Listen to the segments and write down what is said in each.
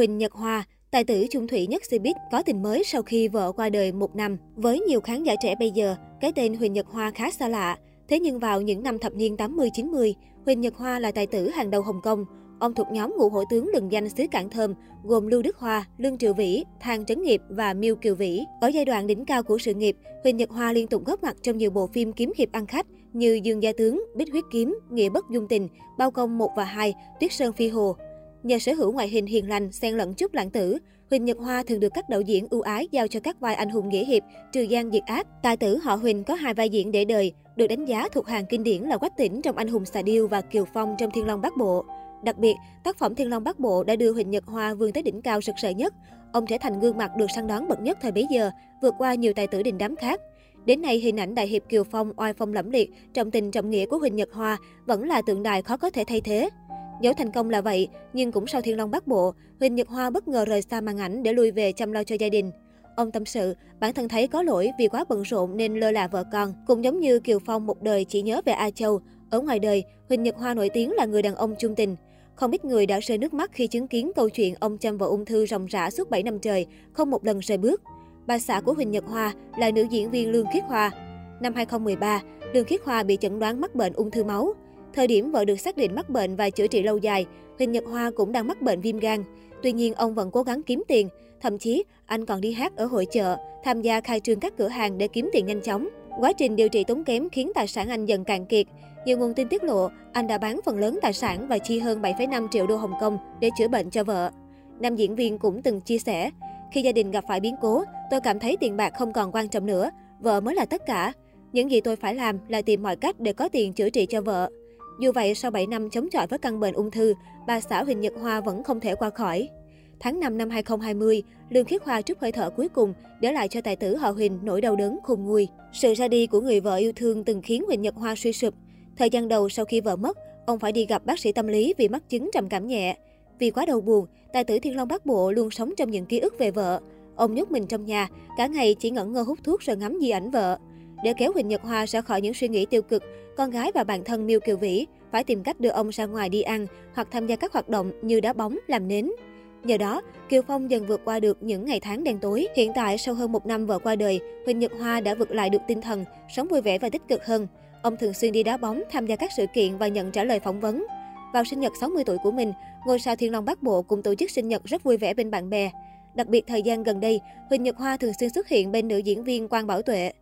Huỳnh Nhật Hoa, tài tử chung thủy nhất Cbiz có tình mới sau khi vợ qua đời một năm. Với nhiều khán giả trẻ bây giờ, cái tên Huỳnh Nhật Hoa khá xa lạ. Thế nhưng vào những năm thập niên 80-90, Huỳnh Nhật Hoa là tài tử hàng đầu Hồng Kông. Ông thuộc nhóm ngũ hổ tướng lừng danh xứ Cảng Thơm, gồm Lưu Đức Hoa, Lương Triệu Vĩ, Thang Trấn Nghiệp và Miêu Kiều Vĩ. Ở giai đoạn đỉnh cao của sự nghiệp, Huỳnh Nhật Hoa liên tục góp mặt trong nhiều bộ phim kiếm hiệp ăn khách như Dương Gia Tướng, Bích Huyết Kiếm, Nghĩa Bất Dung Tình, Bao Công 1 và 2, Tuyết Sơn Phi Hồ. Nhờ sở hữu ngoại hình hiền lành, xen lẫn chút lãng tử, Huỳnh Nhật Hoa thường được các đạo diễn ưu ái giao cho các vai anh hùng nghĩa hiệp, trừ gian diệt ác. Tài tử họ Huỳnh có hai vai diễn để đời, được đánh giá thuộc hàng kinh điển là Quách Tĩnh trong Anh hùng xà điêu và Kiều Phong trong Thiên Long Bắc Bộ. Đặc biệt, tác phẩm Thiên Long Bắc Bộ đã đưa Huỳnh Nhật Hoa vươn tới đỉnh cao sực sỡ nhất. Ông trở thành gương mặt được săn đón bậc nhất thời bấy giờ, vượt qua nhiều tài tử đình đám khác. Đến nay, hình ảnh đại hiệp Kiều Phong oai phong lẫm liệt, trọng tình trọng nghĩa của Huỳnh Nhật Hoa vẫn là tượng đài khó có thể thay thế. Dẫu thành công là vậy, nhưng cũng sau Thiên Long Bắc Bộ, Huỳnh Nhật Hoa bất ngờ rời xa màn ảnh để lui về chăm lo cho gia đình. Ông tâm sự, bản thân thấy có lỗi vì quá bận rộn nên lơ là vợ con. Cũng giống như Kiều Phong một đời chỉ nhớ về A Châu, ở ngoài đời, Huỳnh Nhật Hoa nổi tiếng là người đàn ông trung tình. Không ít người đã rơi nước mắt khi chứng kiến câu chuyện ông chăm vào ung thư ròng rã suốt 7 năm trời, không một lần rời bước. Bà xã của Huỳnh Nhật Hoa là nữ diễn viên Lương Khiết Hoa. Năm 2013, Lương Khiết Hoa bị chẩn đoán mắc bệnh ung thư máu. Thời điểm vợ được xác định mắc bệnh và chữa trị lâu dài, Huỳnh Nhật Hoa cũng đang mắc bệnh viêm gan. Tuy nhiên, ông vẫn cố gắng kiếm tiền. Thậm chí, anh còn đi hát ở hội chợ, tham gia khai trương các cửa hàng để kiếm tiền nhanh chóng. Quá trình điều trị tốn kém khiến tài sản anh dần cạn kiệt. Nhiều nguồn tin tiết lộ, anh đã bán phần lớn tài sản và chi hơn 7,5 triệu đô Hồng Kông để chữa bệnh cho vợ. Nam diễn viên cũng từng chia sẻ, khi gia đình gặp phải biến cố, tôi cảm thấy tiền bạc không còn quan trọng nữa, vợ mới là tất cả. Những gì tôi phải làm là tìm mọi cách để có tiền chữa trị cho vợ. Dù vậy, sau 7 năm chống chọi với căn bệnh ung thư, bà xã Huỳnh Nhật Hoa vẫn không thể qua khỏi. Tháng 5 năm 2020, Lương Khiết Hoa trút hơi thở cuối cùng, để lại cho tài tử họ Huỳnh nỗi đau đớn khôn nguôi. Sự ra đi của người vợ yêu thương từng khiến Huỳnh Nhật Hoa suy sụp. Thời gian đầu sau khi vợ mất, ông phải đi gặp bác sĩ tâm lý vì mắc chứng trầm cảm nhẹ. Vì quá đau buồn, tài tử Thiên Long Bắc Bộ luôn sống trong những ký ức về vợ. Ông nhốt mình trong nhà, cả ngày chỉ ngẩn ngơ hút thuốc rồi ngắm di ảnh vợ. Để kéo Huỳnh Nhật Hoa ra khỏi những suy nghĩ tiêu cực, con gái và bạn thân Miêu Kiều Vĩ phải tìm cách đưa ông ra ngoài đi ăn hoặc tham gia các hoạt động như đá bóng, làm nến. Nhờ đó, Kiều Phong dần vượt qua được những ngày tháng đen tối. Hiện tại, sau hơn một năm vợ qua đời, Huỳnh Nhật Hoa đã vượt lại được tinh thần, sống vui vẻ và tích cực hơn. Ông thường xuyên đi đá bóng, tham gia các sự kiện và nhận trả lời phỏng vấn. Vào sinh nhật 60 tuổi của mình, ngôi sao Thiên Long Bắc Bộ cũng tổ chức sinh nhật rất vui vẻ bên bạn bè. Đặc biệt thời gian gần đây, Huỳnh Nhật Hoa thường xuyên xuất hiện bên nữ diễn viên Quang Bảo Tuệ.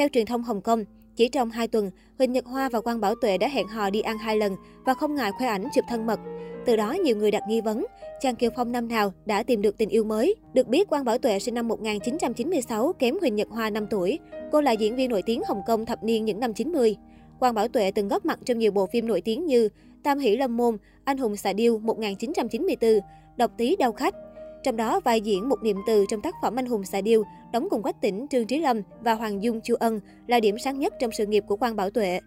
Theo truyền thông Hồng Kông, chỉ trong 2 tuần, Huỳnh Nhật Hoa và Quang Bảo Tuệ đã hẹn hò đi ăn hai lần và không ngại khoe ảnh chụp thân mật. Từ đó, nhiều người đặt nghi vấn, chàng Kiều Phong năm nào đã tìm được tình yêu mới. Được biết, Quang Bảo Tuệ sinh năm 1996, kém Huỳnh Nhật Hoa 5 tuổi. Cô là diễn viên nổi tiếng Hồng Kông thập niên những năm 90. Quang Bảo Tuệ từng góp mặt trong nhiều bộ phim nổi tiếng như Tam Hỷ Lâm Môn, Anh hùng xà điêu 1994, Độc tí đau khách. Trong đó, vai diễn một niệm từ trong tác phẩm Anh hùng xà điêu, đóng cùng Quách Tĩnh, Trương Trí Lâm và Hoàng Dung Chu Ân là điểm sáng nhất trong sự nghiệp của Quang Bảo Tuệ.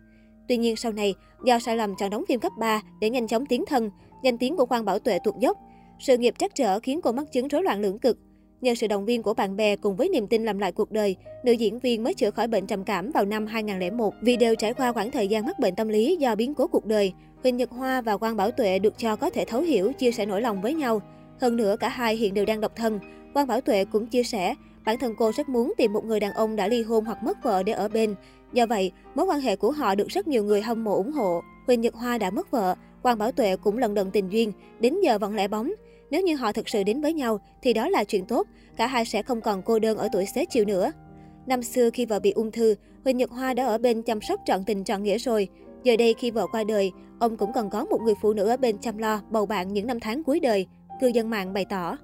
Tuy nhiên sau này, do sai lầm chọn đóng phim cấp 3 để nhanh chóng tiến thân, danh tiếng của Quang Bảo Tuệ tuột dốc. Sự nghiệp trắc trở khiến cô mắc chứng rối loạn lưỡng cực. Nhờ sự động viên của bạn bè cùng với niềm tin làm lại cuộc đời, nữ diễn viên mới chữa khỏi bệnh trầm cảm vào năm 2001 vì đều trải qua khoảng thời gian mắc bệnh tâm lý do biến cố cuộc đời. Huỳnh Nhật Hoa và Quang Bảo Tuệ được cho có thể thấu hiểu, chia sẻ nỗi lòng với nhau. Hơn nữa, cả hai hiện đều đang độc thân. Quang Bảo Tuệ cũng chia sẻ, bản thân cô rất muốn tìm một người đàn ông đã ly hôn hoặc mất vợ để ở bên. Do vậy, mối quan hệ của họ được rất nhiều người hâm mộ ủng hộ. Huỳnh Nhật Hoa đã mất vợ, Quang Bảo Tuệ cũng lần đận tình duyên, đến giờ vẫn lẻ bóng. Nếu như họ thực sự đến với nhau thì đó là chuyện tốt, cả hai sẽ không còn cô đơn ở tuổi xế chiều nữa. Năm xưa khi vợ bị ung thư, Huỳnh Nhật Hoa đã ở bên chăm sóc trọn tình trọn nghĩa rồi. Giờ đây khi vợ qua đời, ông cũng cần có một người phụ nữ ở bên chăm lo, bầu bạn những năm tháng cuối đời, cư dân mạng bày tỏ.